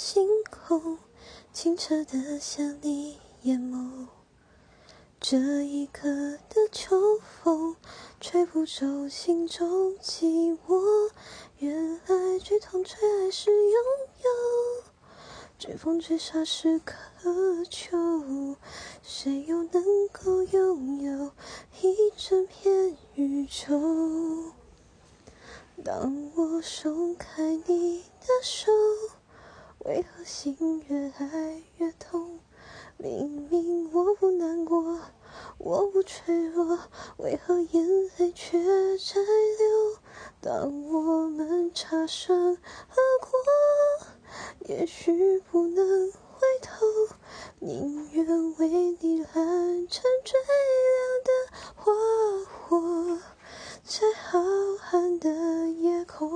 星空，清澈的像你眼眸。这一刻的秋风，吹不走心中寂寞。原来最痛最爱是拥有，追风追沙是渴求。谁又能够拥有一整片宇宙？当我松开你的手，为何心越来越痛？明明我不难过，我不脆弱，为何眼泪却在流？当我们擦身而过，也许不能回头，宁愿为你燃成最亮的花火，在。